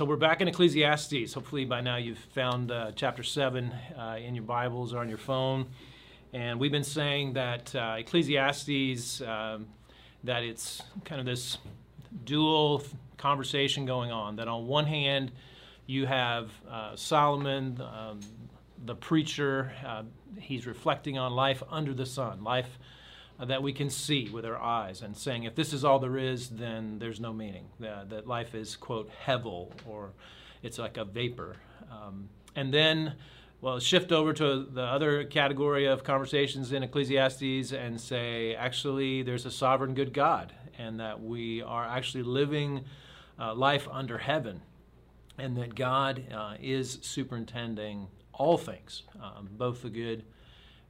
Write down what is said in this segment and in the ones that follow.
so we're back in Ecclesiastes. Hopefully, by now you've found uh, chapter 7 uh, in your Bibles or on your phone. And we've been saying that uh, Ecclesiastes, um, that it's kind of this dual conversation going on. That on one hand, you have uh, Solomon, um, the preacher, uh, he's reflecting on life under the sun, life that we can see with our eyes, and saying, if this is all there is, then there's no meaning. That life is, quote, hevel, or it's like a vapor. Um, and then, well, shift over to the other category of conversations in Ecclesiastes and say, actually, there's a sovereign good God, and that we are actually living uh, life under heaven, and that God uh, is superintending all things, um, both the good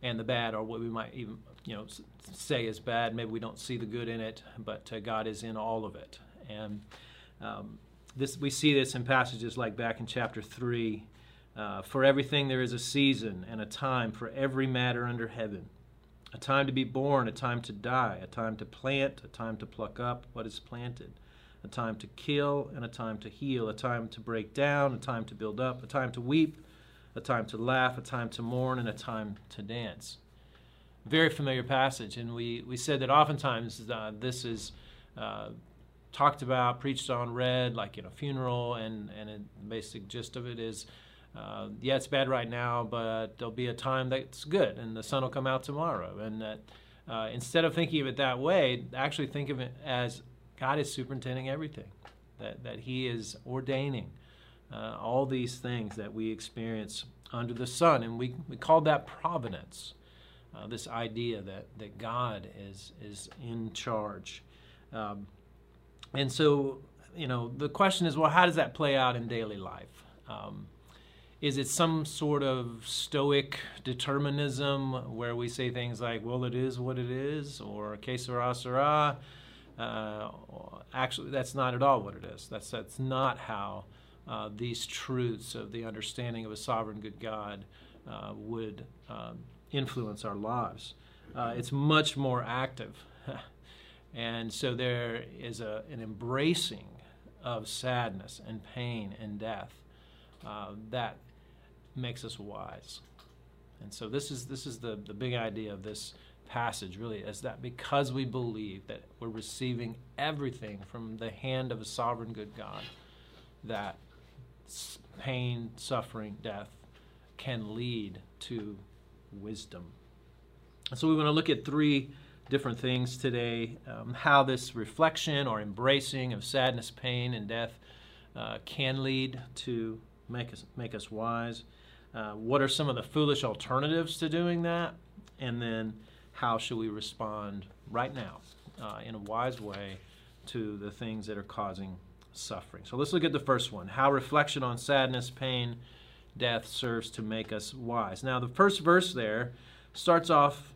and the bad, or what we might even you know say is bad. Maybe we don't see the good in it, but uh, God is in all of it. And um, this we see this in passages like back in chapter three. Uh, for everything there is a season and a time for every matter under heaven. A time to be born, a time to die, a time to plant, a time to pluck up what is planted, a time to kill and a time to heal, a time to break down, a time to build up, a time to weep, a time to laugh, a time to mourn, and a time to dance. Very familiar passage, and we, we said that oftentimes uh, this is uh, talked about, preached on, read, like in a funeral, and, and the basic gist of it is uh, yeah, it's bad right now, but there'll be a time that's good, and the sun will come out tomorrow. And that uh, instead of thinking of it that way, actually think of it as God is superintending everything, that, that He is ordaining uh, all these things that we experience under the sun. And we, we call that providence, uh, this idea that, that God is, is in charge. Um, and so, you know, the question is well, how does that play out in daily life? Um, is it some sort of stoic determinism where we say things like, well, it is what it is, or que sera, sera? Uh, actually, that's not at all what it is. That's, that's not how uh, these truths of the understanding of a sovereign good God uh, would um, influence our lives. Uh, it's much more active. and so there is a, an embracing of sadness and pain and death uh, that makes us wise. And so this is, this is the, the big idea of this passage really is that because we believe that we're receiving everything from the hand of a sovereign good God, that pain, suffering, death can lead to wisdom. So we want to look at three different things today um, how this reflection or embracing of sadness, pain, and death uh, can lead to make us, make us wise. Uh, what are some of the foolish alternatives to doing that? And then how should we respond right now uh, in a wise way to the things that are causing suffering. So let's look at the first one how reflection on sadness, pain, death serves to make us wise. Now, the first verse there starts off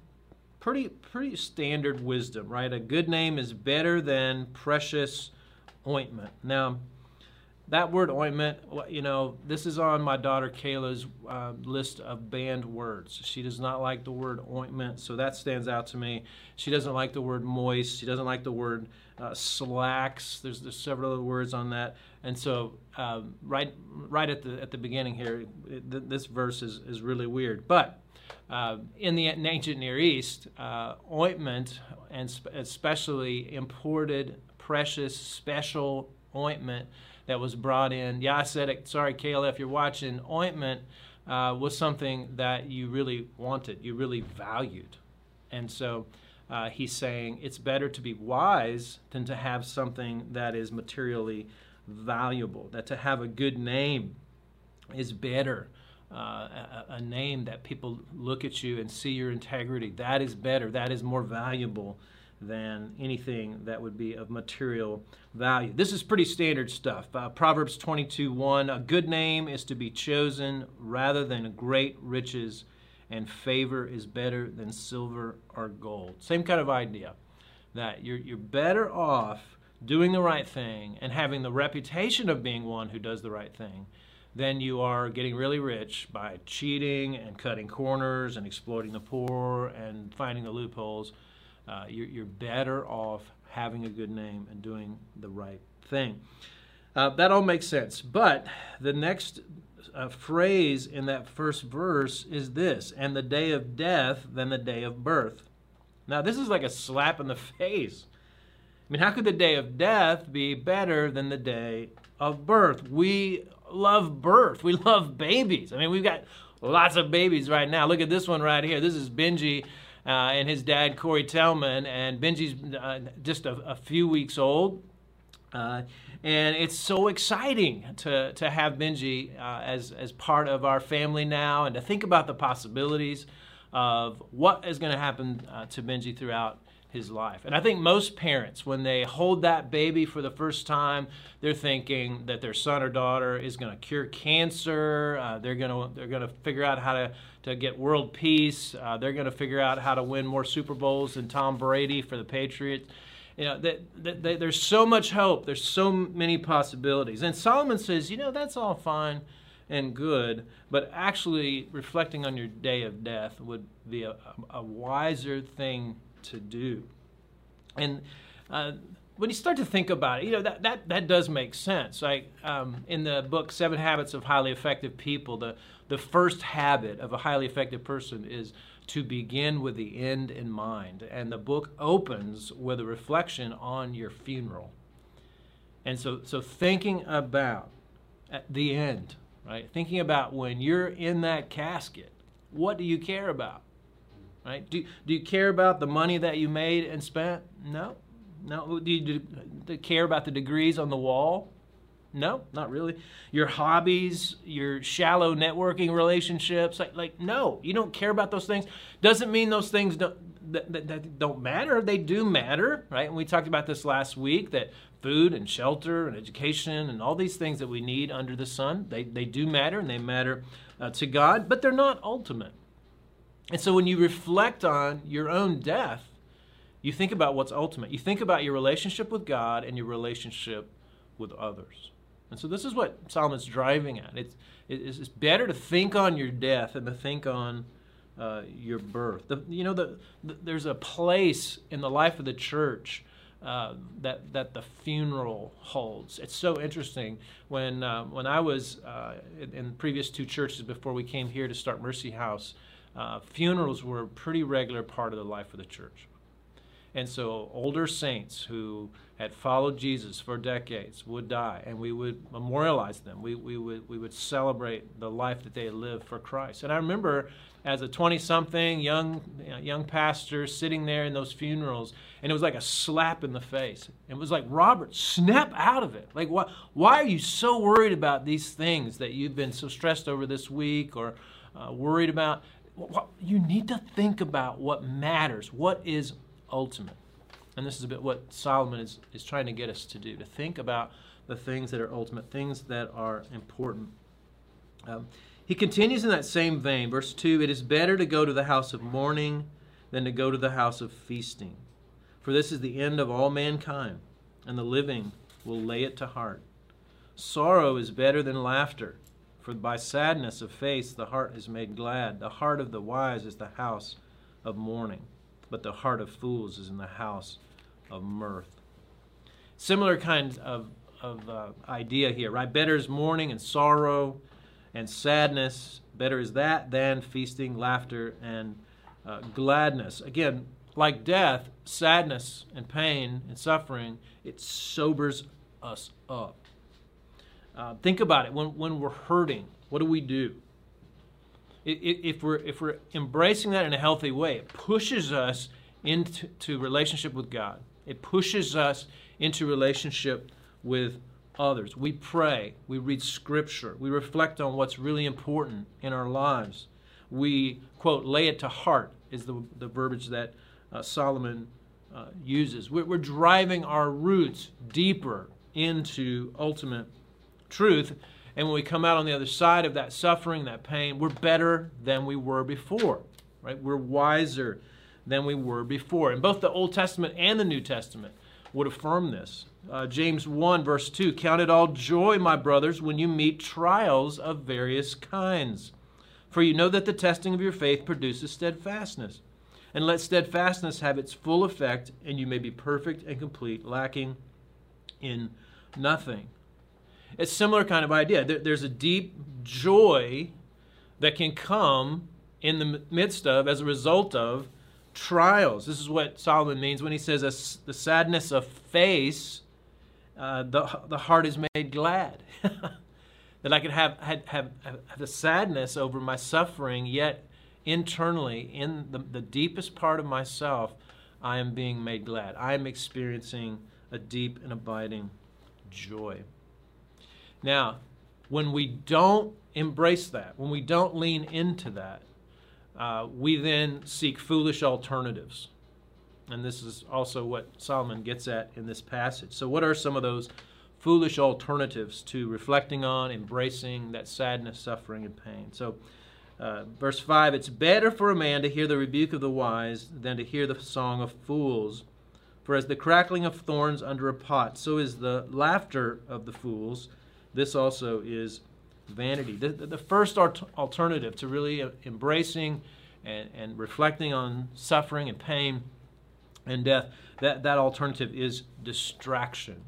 pretty pretty standard wisdom, right? A good name is better than precious ointment. Now, that word ointment, you know, this is on my daughter Kayla's uh, list of banned words. She does not like the word ointment, so that stands out to me. She doesn't like the word moist. She doesn't like the word uh, slacks. There's, there's several other words on that, and so um, right right at the at the beginning here, it, th- this verse is is really weird. But uh, in the ancient Near East, uh, ointment and sp- especially imported precious special ointment that was brought in. Yeah, I said it. Sorry, Kayla, if you're watching, ointment uh, was something that you really wanted, you really valued. And so uh, he's saying it's better to be wise than to have something that is materially valuable, that to have a good name is better. Uh, a, a, name that people look at you and see your integrity, that is better, that is more valuable than anything that would be of material value. This is pretty standard stuff. Uh, Proverbs 22 1 A good name is to be chosen rather than great riches, and favor is better than silver or gold. Same kind of idea that you're, you're better off doing the right thing and having the reputation of being one who does the right thing than you are getting really rich by cheating and cutting corners and exploiting the poor and finding the loopholes uh, you're, you're better off having a good name and doing the right thing. Uh, that all makes sense. But the next uh, phrase in that first verse is this and the day of death than the day of birth. Now, this is like a slap in the face. I mean, how could the day of death be better than the day of birth? We love birth, we love babies. I mean, we've got lots of babies right now. Look at this one right here. This is Benji. Uh, and his dad, Corey Tellman, and Benji's uh, just a, a, few weeks old. Uh, and it's so exciting to, to have Benji uh, as, as part of our family now and to think about the possibilities of what is going to happen uh, to Benji throughout his life. And I think most parents, when they hold that baby for the first time, they're thinking that their son or daughter is going to cure cancer. Uh, they're going to they're going to figure out how to to get world peace. Uh, they're going to figure out how to win more Super Bowls than Tom Brady for the Patriots you know, that, that, that, there's so much hope. There's so many possibilities. And Solomon says, you know, that's all fine and good, but actually reflecting on your day of death would be a, a wiser thing to do. And uh, when you start to think about it, you know, that, that, that does make sense. Like um, in the book, Seven Habits of Highly Effective People, the, the first habit of a highly effective person is to begin with the end in mind. And the book opens with a reflection on your funeral. And so, so thinking about at the end, right? Thinking about when you're in that casket, what do you care about? Right? Do, do you care about the money that you made and spent? No. No. Do you, do you care about the degrees on the wall? No, not really. Your hobbies, your shallow networking relationships, like, like no, you don't care about those things. Doesn't mean those things don't that, that, that don't matter. They do matter, right? And we talked about this last week that food and shelter and education and all these things that we need under the sun, they, they do matter and they matter uh, to God, but they're not ultimate. And so when you reflect on your own death, you think about what's ultimate. You think about your relationship with God and your relationship with others. And so this is what Solomon's driving at. It's, it's better to think on your death than to think on uh, your birth. The, you know, the, the, there's a place in the life of the church uh, that that the funeral holds. It's so interesting. When uh, when I was uh, in, in, previous two churches before we came here to start Mercy House, uh, funerals were a pretty regular part of the life of the church. And so older saints who had followed Jesus for decades would die, and we would memorialize them. We, we, would, we would celebrate the life that they lived for Christ. And I remember as a 20 something young, young pastor sitting there in those funerals, and it was like a slap in the face. It was like, Robert, snap out of it. Like, why, why are you so worried about these things that you've been so stressed over this week or uh, worried about? You need to think about what matters, what is ultimate. And this is a bit what Solomon is, is trying to get us to do to think about the things that are ultimate, things that are important. Um, he continues in that same vein. Verse 2 It is better to go to the house of mourning than to go to the house of feasting. For this is the end of all mankind, and the living will lay it to heart. Sorrow is better than laughter, for by sadness of face the heart is made glad. The heart of the wise is the house of mourning but the heart of fools is in the house of mirth. Similar kind of, of uh, idea here, right? Better is mourning and sorrow and sadness. Better is that than feasting, laughter, and uh, gladness. Again, like death, sadness and pain and suffering, it sobers us up. Uh, think about it. When, when we're hurting, what do we do? if we're if we're embracing that in a healthy way, it pushes us into relationship with God. It pushes us into relationship with others. We pray, we read scripture, we reflect on what's really important in our lives. We quote lay it to heart is the the verbiage that uh, Solomon uh, uses. We're, we're driving our roots deeper into ultimate truth and when we come out on the other side of that suffering, that pain, we're better than we were before, right? We're wiser than we were before. And both the Old Testament and the New Testament would affirm this. Uh, James 1, verse 2 Count it all joy, my brothers, when you meet trials of various kinds. For you know that the testing of your faith produces steadfastness. And let steadfastness have its full effect, and you may be perfect and complete, lacking in nothing. It's a similar kind of idea. There, there's a deep joy that can come in the midst of, as a result of, trials. This is what Solomon means when he says, the sadness of face, uh, the, the heart is made glad. that I could have, have, have, have the sadness over my suffering, yet internally, in the, the deepest part of myself, I am being made glad. I am experiencing a deep and abiding joy. Now, when we don't embrace that, when we don't lean into that, uh, we then seek foolish alternatives. And this is also what Solomon gets at in this passage. So, what are some of those foolish alternatives to reflecting on, embracing that sadness, suffering, and pain? So, uh, verse 5 It's better for a man to hear the rebuke of the wise than to hear the song of fools. For as the crackling of thorns under a pot, so is the laughter of the fools. This also is vanity. The, the first alternative to really embracing and, and reflecting on suffering and pain and death, that, that alternative is distraction.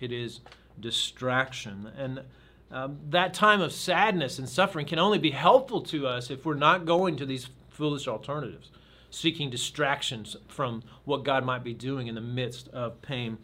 It is distraction. And um, that time of sadness and suffering can only be helpful to us if we're not going to these foolish alternatives, seeking distractions from what God might be doing in the midst of pain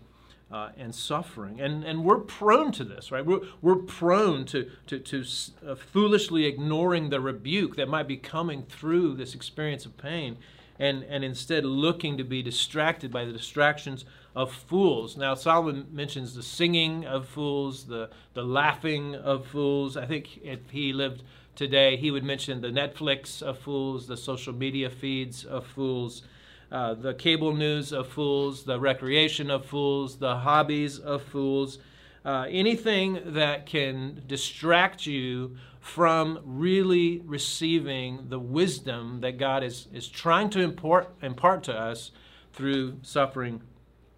uh, and suffering. And, and we're prone to this, right? We're, we're prone to, to, to uh, foolishly ignoring the rebuke that might be coming through this experience of pain and, and instead looking to be distracted by the distractions of fools. Now, Solomon mentions the singing of fools, the, the laughing of fools. I think if he lived today, he would mention the Netflix of fools, the social media feeds of fools. Uh, the cable news of fools, the recreation of fools, the hobbies of fools, uh, anything that can distract you from really receiving the wisdom that God is, is trying to import, impart to us through suffering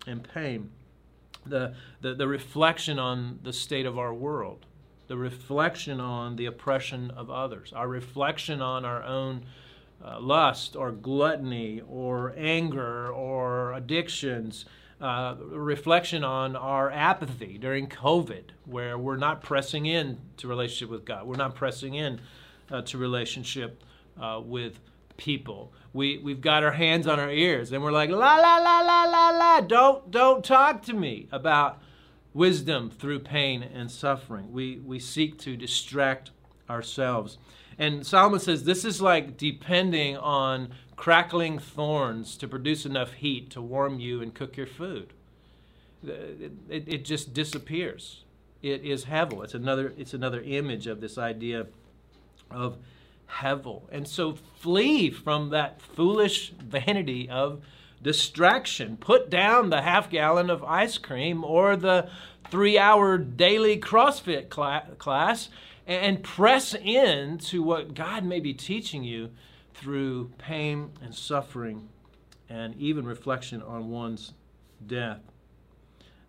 and pain. The, the, the reflection on the state of our world, the reflection on the oppression of others, our reflection on our own uh, lust or gluttony or anger or addictions, uh, reflection on our apathy during COVID, where we're not pressing in to relationship with God, we're not pressing in uh, to relationship uh, with people. We we've got our hands on our ears and we're like la la la la la la. Don't don't talk to me about wisdom through pain and suffering. We we seek to distract ourselves. And Solomon says this is like depending on crackling thorns to produce enough heat to warm you and cook your food. It, it, it just disappears. It is hevel. It's another, it's another image of this idea of hevel. And so flee from that foolish vanity of distraction. Put down the half gallon of ice cream or the three hour daily CrossFit class and press in to what God may be teaching you through pain and suffering and even reflection on one's death.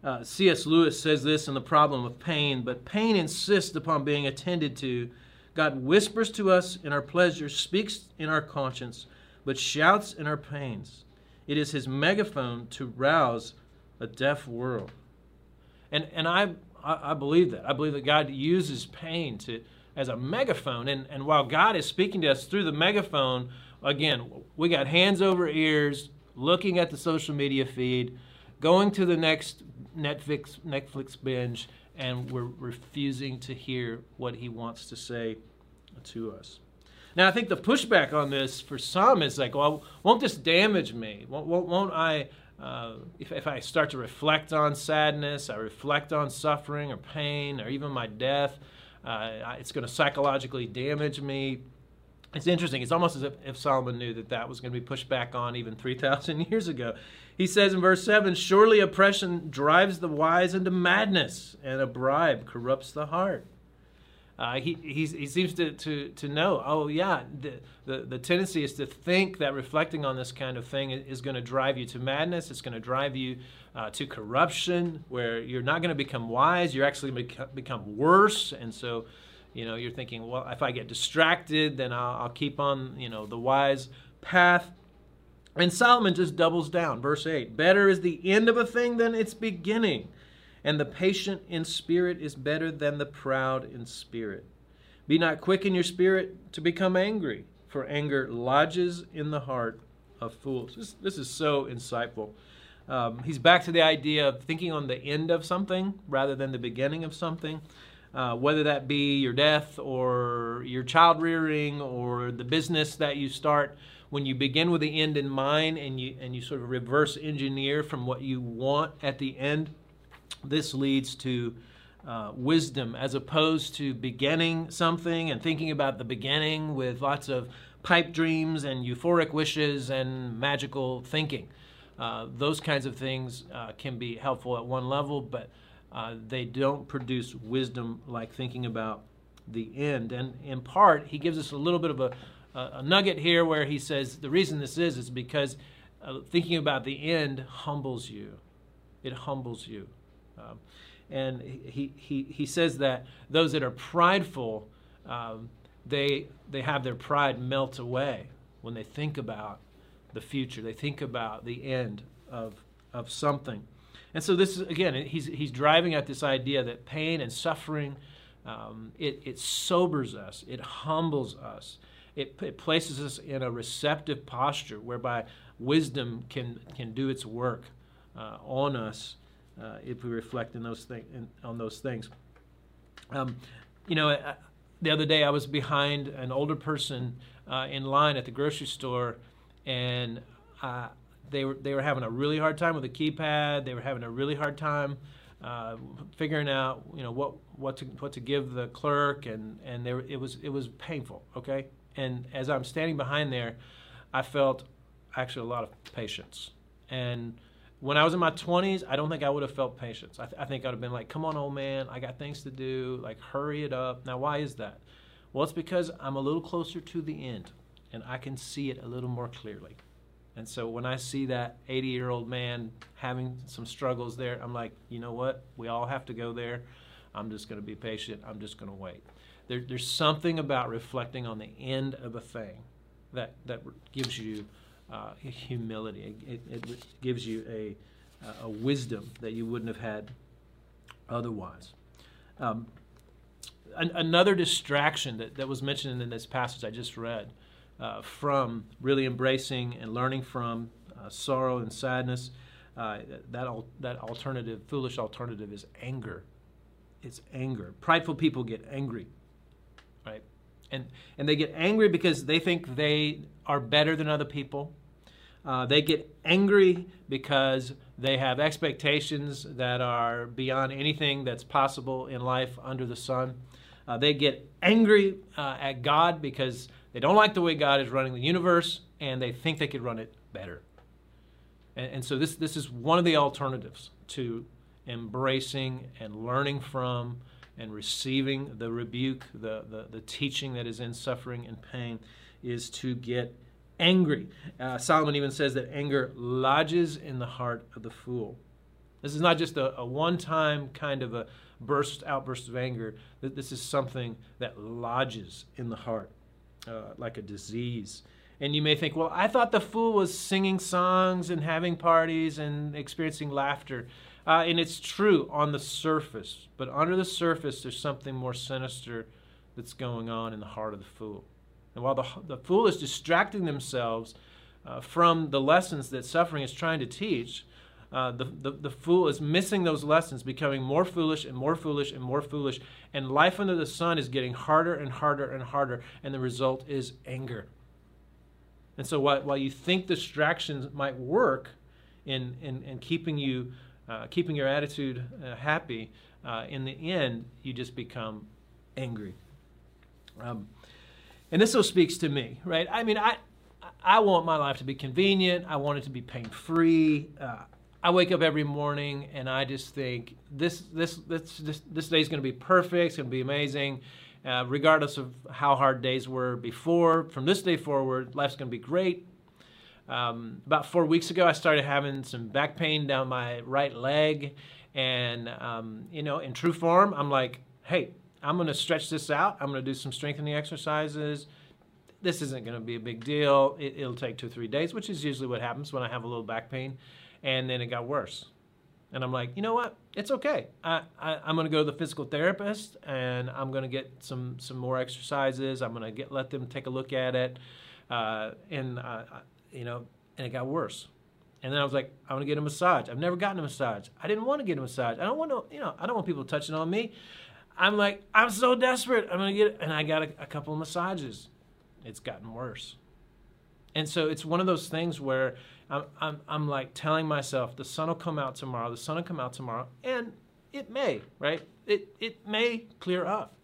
Uh, C.S. Lewis says this in The Problem of Pain, but pain insists upon being attended to. God whispers to us in our pleasure, speaks in our conscience, but shouts in our pains. It is his megaphone to rouse a deaf world. And, and I I, I believe that. I believe that God uses pain to as a megaphone. And, and while God is speaking to us through the megaphone, again, we got hands over ears, looking at the social media feed, going to the next Netflix Netflix binge, and we're refusing to hear what He wants to say to us. Now, I think the pushback on this for some is like, well, won't this damage me? Won't, won't I uh, if, if I start to reflect on sadness, I reflect on suffering or pain or even my death, uh, it's going to psychologically damage me. It's interesting. It's almost as if, if Solomon knew that that was going to be pushed back on even 3,000 years ago. He says in verse 7 Surely oppression drives the wise into madness, and a bribe corrupts the heart. Uh, he, he seems to, to, to know, oh, yeah, the, the, the tendency is to think that reflecting on this kind of thing is going to drive you to madness. It's going to drive you uh, to corruption, where you're not going to become wise. You're actually become, become worse. And so, you know, you're thinking, well, if I get distracted, then I'll, I'll keep on, you know, the wise path. And Solomon just doubles down. Verse 8 Better is the end of a thing than its beginning And the patient in spirit is better than the proud in spirit. Be not quick in your spirit to become angry, for anger lodges in the heart of fools. This, this is so insightful. Um, he's back to the idea of thinking on the end of something rather than the beginning of something. Uh, whether that be your death or your child rearing or the business that you start, when you begin with the end in mind and you and you sort of reverse engineer from what you want at the end, this leads to uh, wisdom as opposed to beginning something and thinking about the beginning with lots of pipe dreams and euphoric wishes and magical thinking. Uh, those kinds of things uh, can be helpful at one level, but uh, they don't produce wisdom like thinking about the end. And in part, he gives us a little bit of a, a nugget here where he says the reason this is is because uh, thinking about the end humbles you. It humbles you. Um, and he, he, he says that those that are prideful, um, they, they have their pride melt away when they think about the future. They think about the end of, of something. And so this is again, he's he's driving at this idea that pain and suffering, um, it it sobers us, it humbles us, it, it places us in a receptive posture whereby wisdom can can do its work uh, on us uh, if we reflect in those thing, in, on those things. Um, you know, I, the other day I was behind an older person uh, in line at the grocery store, and uh, they were they were having a really hard time with the keypad. They were having a really hard time uh, figuring out you know what what to what to give the clerk, and and there it was it was painful. Okay, and as I'm standing behind there, I felt actually a lot of patience. And when I was in my 20s, I don't think I would have felt patience. I, th- I think I'd have been like, "Come on, old man, I got things to do. Like, hurry it up." Now, why is that? Well, it's because I'm a little closer to the end, and I can see it a little more clearly. And so when I see that 80 year old man having some struggles there, I'm like, you know what? We all have to go there. I'm just going to be patient. I'm just going to wait. There, there's something about reflecting on the end of a thing that, that gives you uh, humility. It, it, gives you a, a wisdom that you wouldn't have had otherwise. Um, an, another distraction that, that was mentioned in this passage I just read uh, from really embracing and learning from uh, sorrow and sadness. Uh, that, al- that alternative, foolish alternative, is anger. It's anger. Prideful people get angry, right? And, and they get angry because they think they are better than other people. Uh, they get angry because they have expectations that are beyond anything that's possible in life under the sun. Uh, they get angry uh, at God because they don't like the way God is running the universe, and they think they could run it better. And, and so this, this is one of the alternatives to embracing and learning from and receiving the rebuke, the, the, the teaching that is in suffering and pain, is to get angry. Uh, Solomon even says that anger lodges in the heart of the fool. This is not just a, a one time kind of a burst, outburst of anger. This is something that lodges in the heart uh, like a disease. And you may think, well, I thought the fool was singing songs and having parties and experiencing laughter. Uh, and it's true on the surface, but under the surface, there's something more sinister that's going on in the heart of the fool. And while the, the fool is distracting themselves uh, from the lessons that suffering is trying to teach, uh, the, the, the fool is missing those lessons, becoming more foolish and more foolish and more foolish. And life under the sun is getting harder and harder and harder. And the result is anger. And so while, while you think distractions might work in, in, in keeping, you, uh, keeping your attitude uh, happy, uh, in the end, you just become angry. Um, and this so speaks to me, right? I mean, I, I want my life to be convenient. I want it to be pain free. Uh, I wake up every morning and I just think this this this this, this day is going to be perfect. It's going to be amazing, uh, regardless of how hard days were before. From this day forward, life's going to be great. Um, about four weeks ago, I started having some back pain down my right leg, and um, you know, in true form, I'm like, hey, I'm going to stretch this out. I'm going to do some strengthening exercises. This isn't going to be a big deal. It, it'll take two or three days, which is usually what happens when I have a little back pain and then it got worse And I'm like, you know what? It's okay. I, I, am going to go to the physical therapist and I'm going to get some, some more exercises. I'm going to get let them take a look at it. Uh, and, uh, you know, and it got worse. And then I was like, I want to get a massage. I've never gotten a massage. I didn't want to get a massage. I don't want to, you know, I don't want people touching on me. I'm like, I'm so desperate. I'm to get it. And I got a, a couple of massages. It's gotten worse. And so it's one of those things where I'm, I'm, I'm like telling myself, the sun will come out tomorrow, the sun will come out tomorrow, and it may, right? It, it may clear up.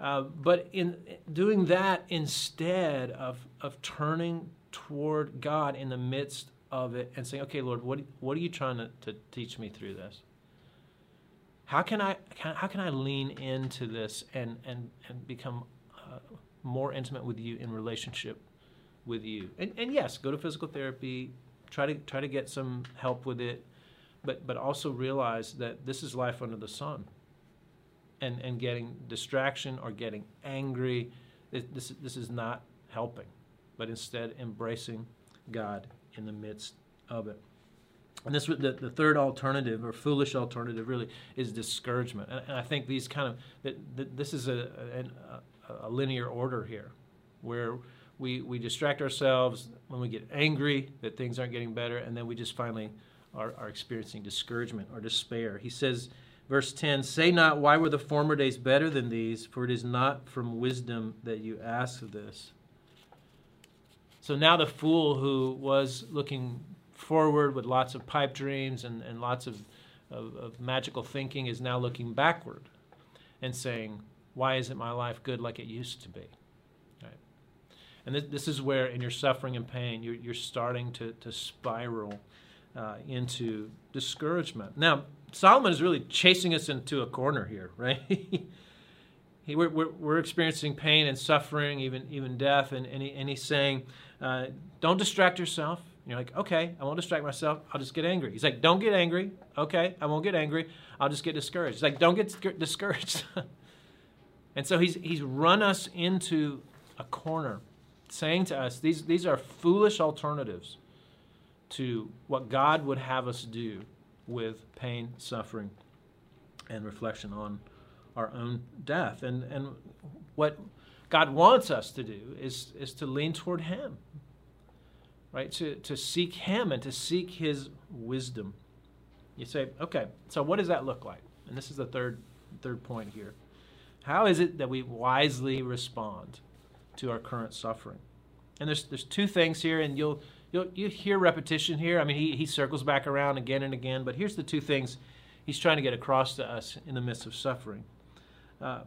Uh, but in doing that instead of, of turning toward God in the midst of it and saying, okay, Lord, what, what are you trying to, to teach me through this? How can I, how can I lean into this and, and, and become uh, more intimate with you in relationship with you. And, and yes, go to physical therapy, try to try to get some help with it, but but also realize that this is life under the sun. And and getting distraction or getting angry, this this is not helping, but instead embracing God in the midst of it. And this the, the third alternative or foolish alternative really is discouragement. And, and I think these kind of this is a, a, a linear order here, where we, we distract ourselves when we get angry that things aren't getting better, and then we just finally are, are experiencing discouragement or despair. He says, verse 10 Say not, Why were the former days better than these? For it is not from wisdom that you ask this. So now the fool who was looking forward with lots of pipe dreams and, and lots of, of, of magical thinking is now looking backward and saying, Why isn't my life good like it used to be? And this, this is where, in your suffering and pain, you're, you're starting to, to spiral uh, into discouragement. Now, Solomon is really chasing us into a corner here, right? he, we're, we're, we're, experiencing pain and suffering, even, even death, and, and, he, and he's saying, uh, don't distract yourself. And you're like, okay, I won't distract myself. I'll just get angry. He's like, don't get angry. Okay, I won't get angry. I'll just get discouraged. He's like, don't get discouraged. and so he's, he's run us into a corner saying to us these, these are foolish alternatives to what God would have us do with pain, suffering, and reflection on our own death. And, and what God wants us to do is, is to lean toward Him, right? To, to seek Him and to seek His wisdom. You say, okay, so what does that look like? And this is the third, third point here. How is it that we wisely respond to our current suffering. And there's there's two things here, and you'll you'll you hear repetition here. I mean, he he circles back around again and again, but here's the two things he's trying to get across to us in the midst of suffering. Uh,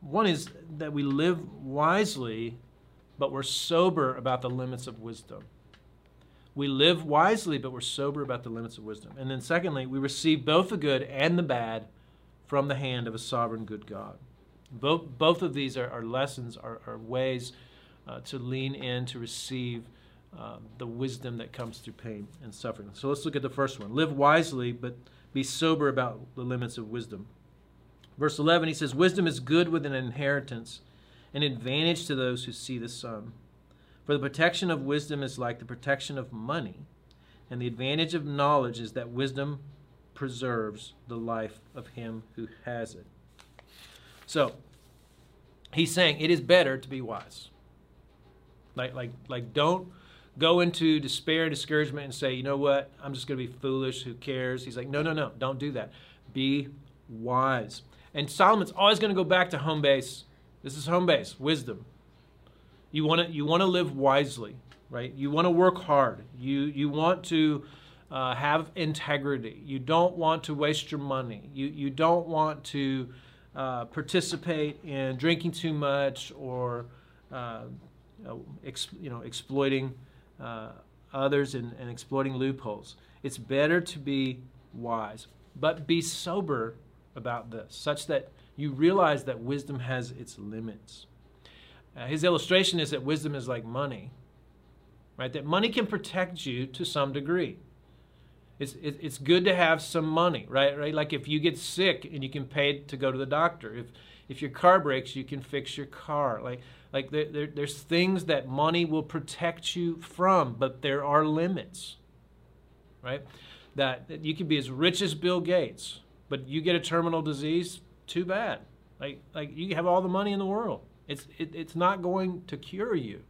one is that we live wisely, but we're sober about the limits of wisdom. We live wisely, but we're sober about the limits of wisdom. And then, secondly, we receive both the good and the bad from the hand of a sovereign good God. Both, both of these are, are lessons, are, are ways uh, to lean in to receive uh, the wisdom that comes through pain and suffering. So let's look at the first one. Live wisely, but be sober about the limits of wisdom. Verse 11, he says, Wisdom is good with an inheritance, an advantage to those who see the sun. For the protection of wisdom is like the protection of money, and the advantage of knowledge is that wisdom preserves the life of him who has it. So he's saying it is better to be wise. Like like like don't go into despair, and discouragement, and say, you know what, I'm just going to be foolish. Who cares? He's like, no, no, no, don't do that. Be wise. And Solomon's always going to go back to home base. This is home base, wisdom. You want to you want to live wisely, right? You want to work hard. You you want to uh, have integrity. You don't want to waste your money. You you don't want to uh, participate in drinking too much or uh, ex, you know exploiting uh, others and, and exploiting loopholes. It's better to be wise, but be sober about this, such that you realize that wisdom has its limits. Uh, his illustration is that wisdom is like money, right? That money can protect you to some degree it's, it's good to have some money, right? Right? Like if you get sick and you can pay to go to the doctor. If if your car breaks, you can fix your car. Like like there, there, there's things that money will protect you from, but there are limits, right? that, that you can be as rich as Bill Gates, but you get a terminal disease, too bad. Like, like you have all the money in the world. It's, it, it's not going to cure you.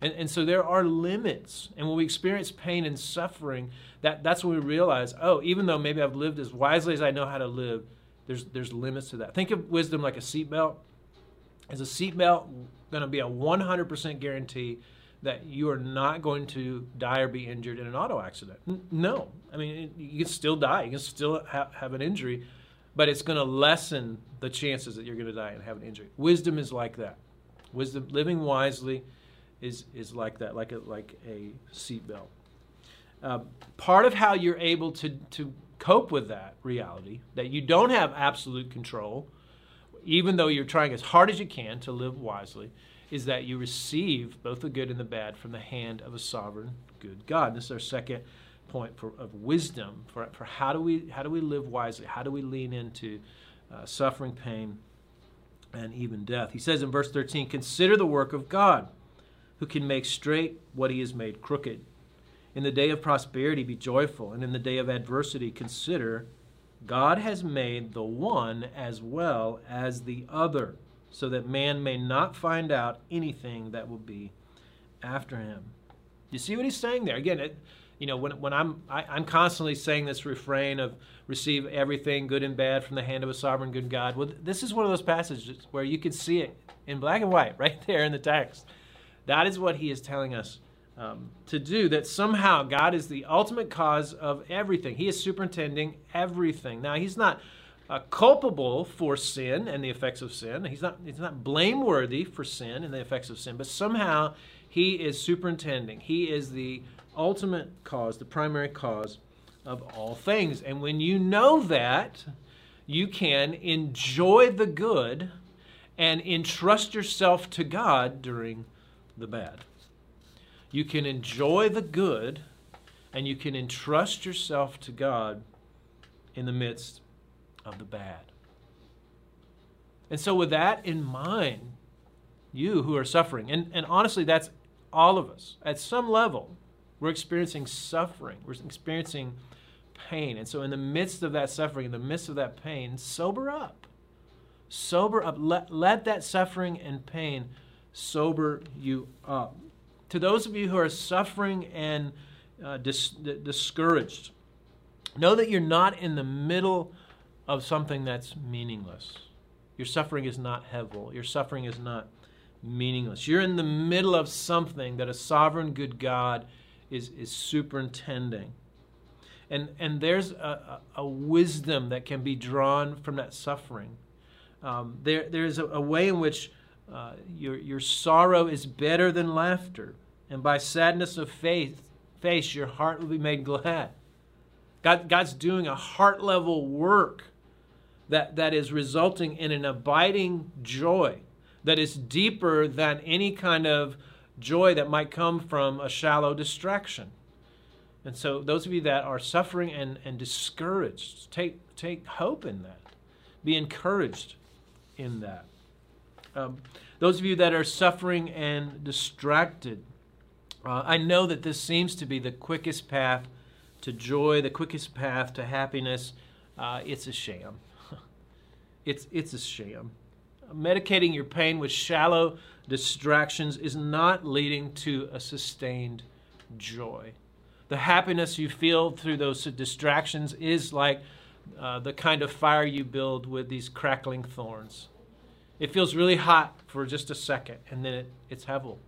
And, and so there are limits. And when we experience pain and suffering, that, that's when we realize, oh, even though maybe I've lived as wisely as I know how to live, there's, there's limits to that. Think of wisdom like a seatbelt. Is a seatbelt going to be a 100% guarantee that you are not going to die or be injured in an auto accident? No. I mean, you can still die, you can still ha- have an injury, but it's going to lessen the chances that you're going to die and have an injury. Wisdom is like that. Wisdom, living wisely, is is like that, like a like a seatbelt. Uh, part of how you're able to to cope with that reality that you don't have absolute control, even though you're trying as hard as you can to live wisely, is that you receive both the good and the bad from the hand of a sovereign, good God. This is our second point for, of wisdom for, for how do we how do we live wisely? How do we lean into uh, suffering, pain, and even death? He says in verse 13, "Consider the work of God, who can make straight what He has made crooked." In the day of prosperity, be joyful, and in the day of adversity, consider God has made the one as well as the other, so that man may not find out anything that will be after him. You see what he's saying there? Again, it, you know, when, when I'm, I, am i am constantly saying this refrain of receive everything good and bad from the hand of a sovereign good God. Well, this is one of those passages where you can see it in black and white right there in the text. That is what he is telling us um, to do, that somehow God is the ultimate cause of everything. He is superintending everything. Now, He's not uh, culpable for sin and the effects of sin. He's not, he's not blameworthy for sin and the effects of sin, but somehow He is superintending. He is the ultimate cause, the primary cause of all things. And when you know that, you can enjoy the good and entrust yourself to God during the bad. You can enjoy the good and you can entrust yourself to God in the midst of the bad. And so, with that in mind, you who are suffering, and, and honestly, that's all of us, at some level, we're experiencing suffering, we're experiencing pain. And so, in the midst of that suffering, in the midst of that pain, sober up. Sober up. Let, let that suffering and pain sober you up to those of you who are suffering and uh, dis- discouraged, know that you're not in the middle of something that's meaningless. Your suffering is not hevel. Your suffering is not meaningless. You're in the middle of something that a sovereign good God is, is superintending. And, and there's a, a, wisdom that can be drawn from that suffering. Um, there, there's a, a way in which uh, your, your sorrow is better than laughter, and by sadness of faith, face, your heart will be made glad. God, God's doing a heart level work that, that is resulting in an abiding joy that is deeper than any kind of joy that might come from a shallow distraction. And so, those of you that are suffering and, and discouraged, take, take hope in that. Be encouraged in that. Um, those of you that are suffering and distracted, uh, I know that this seems to be the quickest path to joy, the quickest path to happiness. Uh, it's a sham. It's, it's a sham. Medicating your pain with shallow distractions is not leading to a sustained joy. The happiness you feel through those distractions is like uh, the kind of fire you build with these crackling thorns. It feels really hot for just a second, and then it, it's hevel.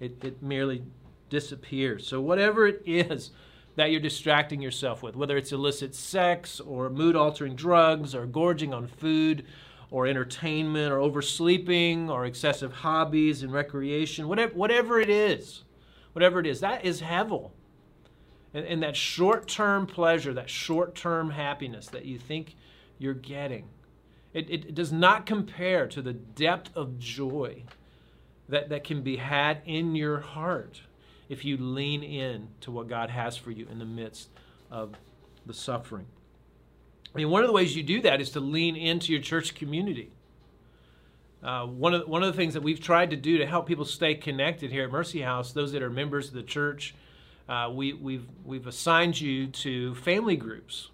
It, it merely disappears. So, whatever it is that you're distracting yourself with, whether it's illicit sex or mood altering drugs or gorging on food or entertainment or oversleeping or excessive hobbies and recreation, whatever, whatever it is, whatever it is, that is hevel. And, and that short term pleasure, that short term happiness that you think you're getting it, it, does not compare to the depth of joy that, that can be had in your heart if you lean in to what God has for you in the midst of the suffering. I mean, one of the ways you do that is to lean into your church community. Uh, one, of, one of the things that we've tried to do to help people stay connected here at Mercy House, those that are members of the church, uh, we, we've, we've assigned you to family groups.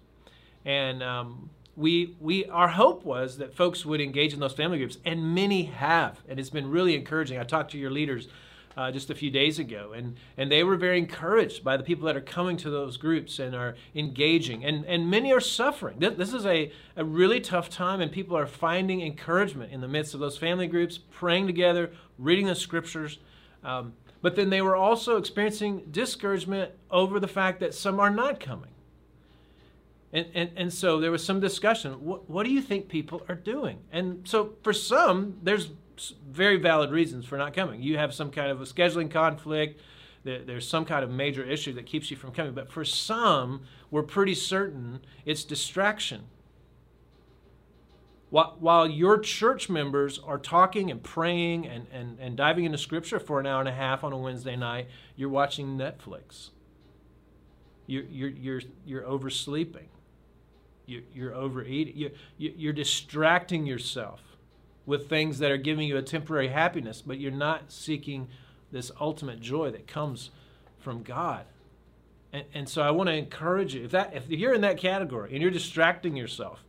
And um, we, we, our hope was that folks would engage in those family groups, and many have. And it's been really encouraging. I talked to your leaders uh, just a few days ago, and, and they were very encouraged by the people that are coming to those groups and are engaging. And, and many are suffering. This, this is a, a really tough time, and people are finding encouragement in the midst of those family groups, praying together, reading the scriptures. Um, but then they were also experiencing discouragement over the fact that some are not coming. And, and, and so there was some discussion. What, what do you think people are doing? And so for some, there's very valid reasons for not coming. You have some kind of a scheduling conflict, there's some kind of major issue that keeps you from coming. But for some, we're pretty certain it's distraction. While, your church members are talking and praying and, and, and diving into Scripture for an hour and a half on a Wednesday night, you're watching Netflix. You're, you're, you're, you're oversleeping. You're, you're overeating. You're, you're distracting yourself with things that are giving you a temporary happiness, but you're not seeking this ultimate joy that comes from God. And, and so I want to encourage you if that if you're in that category and you're distracting yourself,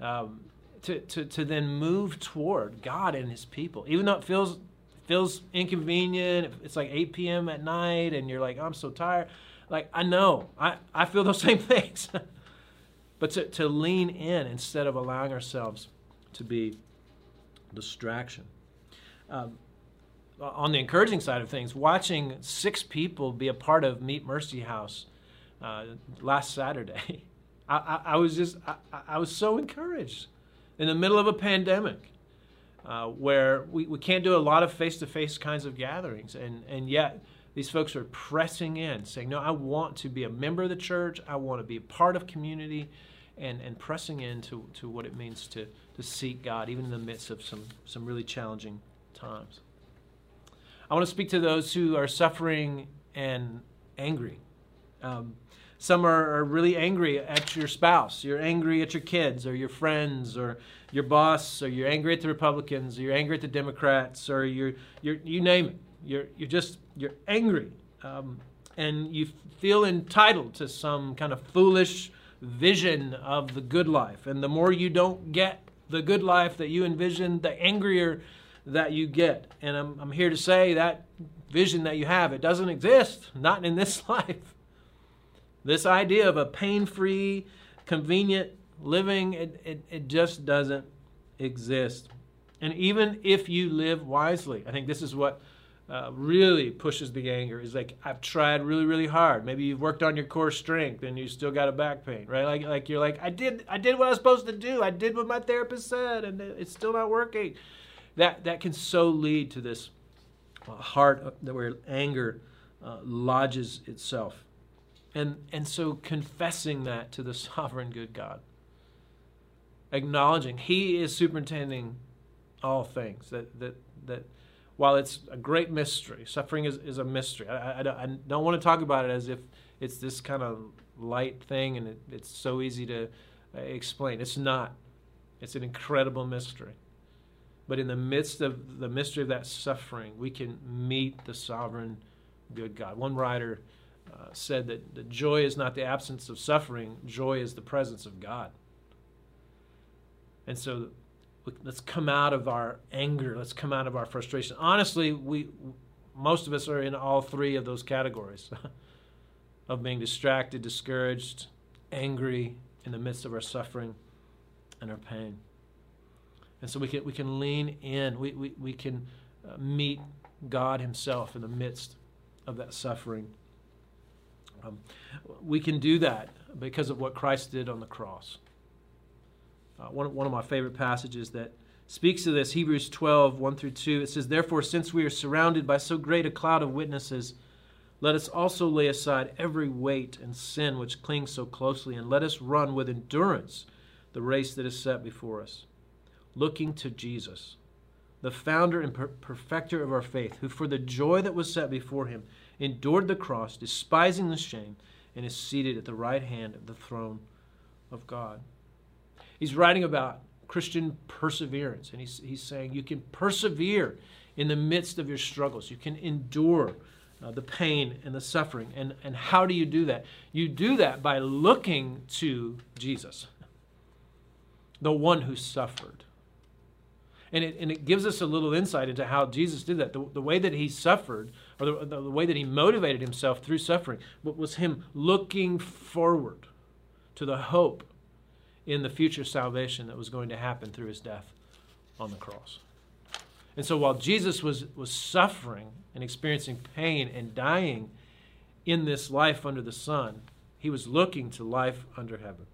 um, to, to, to then move toward God and His people, even though it feels feels inconvenient. It's like 8 p.m. at night, and you're like, I'm so tired. Like I know, I, I feel those same things. but to, to lean in instead of allowing ourselves to be distraction. Um, on the encouraging side of things, watching six people be a part of Meet Mercy House uh, last Saturday, I, I, I, was just I, I, was so encouraged in the middle of a pandemic. Uh, where we, we can't do a lot of face-to-face kinds of gatherings and, and yet these folks are pressing in saying no i want to be a member of the church i want to be a part of community and, and pressing into to what it means to, to seek God, even in the midst of some, some really challenging times. I want to speak to those who are suffering and angry. Um, some are, are, really angry at your spouse. You're angry at your kids or your friends or your boss, or you're angry at the Republicans, or you're angry at the Democrats, or you're, you're you name it. You're, you're just you're angry, um, and you feel entitled to some kind of foolish vision of the good life. And the more you don't get the good life that you envision, the angrier that you get. And I'm, I'm here to say that vision that you have, it doesn't exist, not in this life. This idea of a pain free, convenient living, it, it, it just doesn't exist. And even if you live wisely, I think this is what uh, really pushes the anger is like I've tried really really hard. Maybe you've worked on your core strength and you still got a back pain, right? Like like you're like I did I did what I was supposed to do. I did what my therapist said, and it's still not working. That that can so lead to this uh, heart where anger uh, lodges itself, and and so confessing that to the sovereign good God, acknowledging He is superintending all things that that that while it's a great mystery, suffering is, is a mystery. I, I, I, don't want to talk about it as if it's this kind of light thing and it, it's so easy to uh, explain. It's not. It's an incredible mystery. But in the midst of the mystery of that suffering, we can meet the sovereign good God. One writer uh, said that the joy is not the absence of suffering, joy is the presence of God. And so let's come out of our anger let's come out of our frustration. Honestly we most of us are in all three of those categories of being distracted discouraged angry in the midst of our suffering and our pain. And so we can we can lean in. We we, we can uh, meet god himself in the midst of that suffering. Um, we can do that because of what christ did on the cross uh, one, one of my favorite passages that speaks to this Hebrews 12, 1 through 2. It says, Therefore, since we are surrounded by so great a cloud of witnesses, let us also lay aside every weight and sin which clings so closely, and let us run with endurance the race that is set before us, looking to Jesus, the founder and per- perfecter of our faith, who for the joy that was set before him endured the cross, despising the shame, and is seated at the right hand of the throne of God. He's writing about Christian perseverance, and he's, he's saying you can persevere in the midst of your struggles. You can endure uh, the pain and the suffering. And, and how do you do that? You do that by looking to Jesus, the one who suffered. And it, and it gives us a little insight into how Jesus did that. The, the way that he suffered, or the, the, the way that he motivated himself through suffering, was him looking forward to the hope in the future salvation that was going to happen through his death on the cross. And so while Jesus was, was suffering and experiencing pain and dying in this life under the sun, he was looking to life under heaven.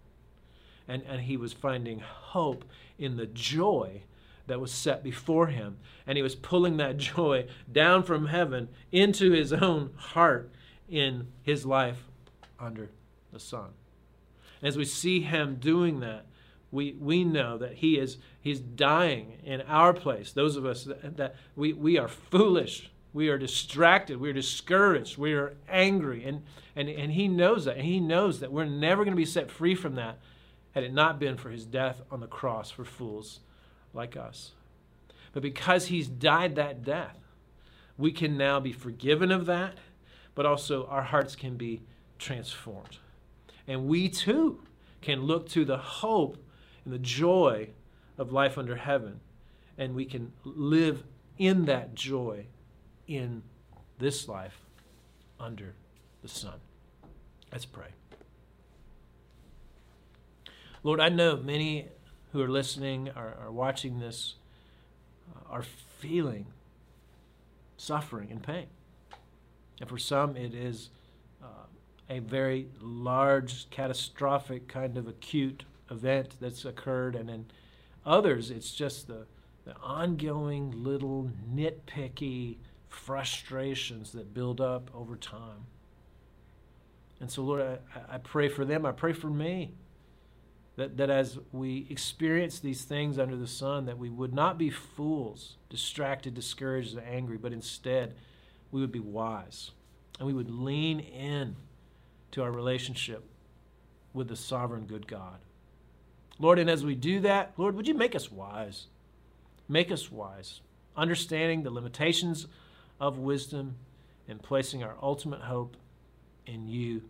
And, and he was finding hope in the joy that was set before him. And he was pulling that joy down from heaven into his own heart in his life under the sun. As we see him doing that, we, we know that he is he's dying in our place. Those of us that, that we, we are foolish. We are distracted. We are discouraged. We are angry. And, and, and he knows that. And he knows that we're never going to be set free from that had it not been for his death on the cross for fools like us. But because he's died that death, we can now be forgiven of that, but also our hearts can be transformed. And we too can look to the hope and the joy of life under heaven. And we can live in that joy in this life under the sun. Let's pray. Lord, I know many who are listening, are, are watching this, uh, are feeling suffering and pain. And for some, it is a very large, catastrophic kind of acute event that's occurred, and in others, it's just the, the ongoing little nitpicky frustrations that build up over time. And so, Lord, I, I pray for them. I pray for me. That, that as we experience these things under the sun, that we would not be fools, distracted, discouraged, and angry, but instead we would be wise and we would lean in to our relationship with the sovereign good God. Lord, and as we do that, Lord, would you make us wise? Make us wise, understanding the limitations of wisdom and placing our ultimate hope in you,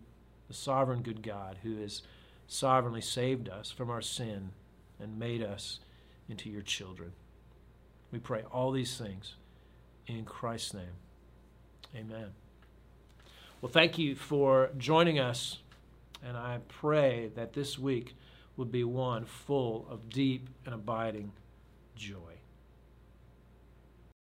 the sovereign good God, who has sovereignly saved us from our sin and made us into your children. We pray all these things in Christ's name. Amen. Well, thank you for joining us, and I pray that this week would be one full of deep and abiding joy.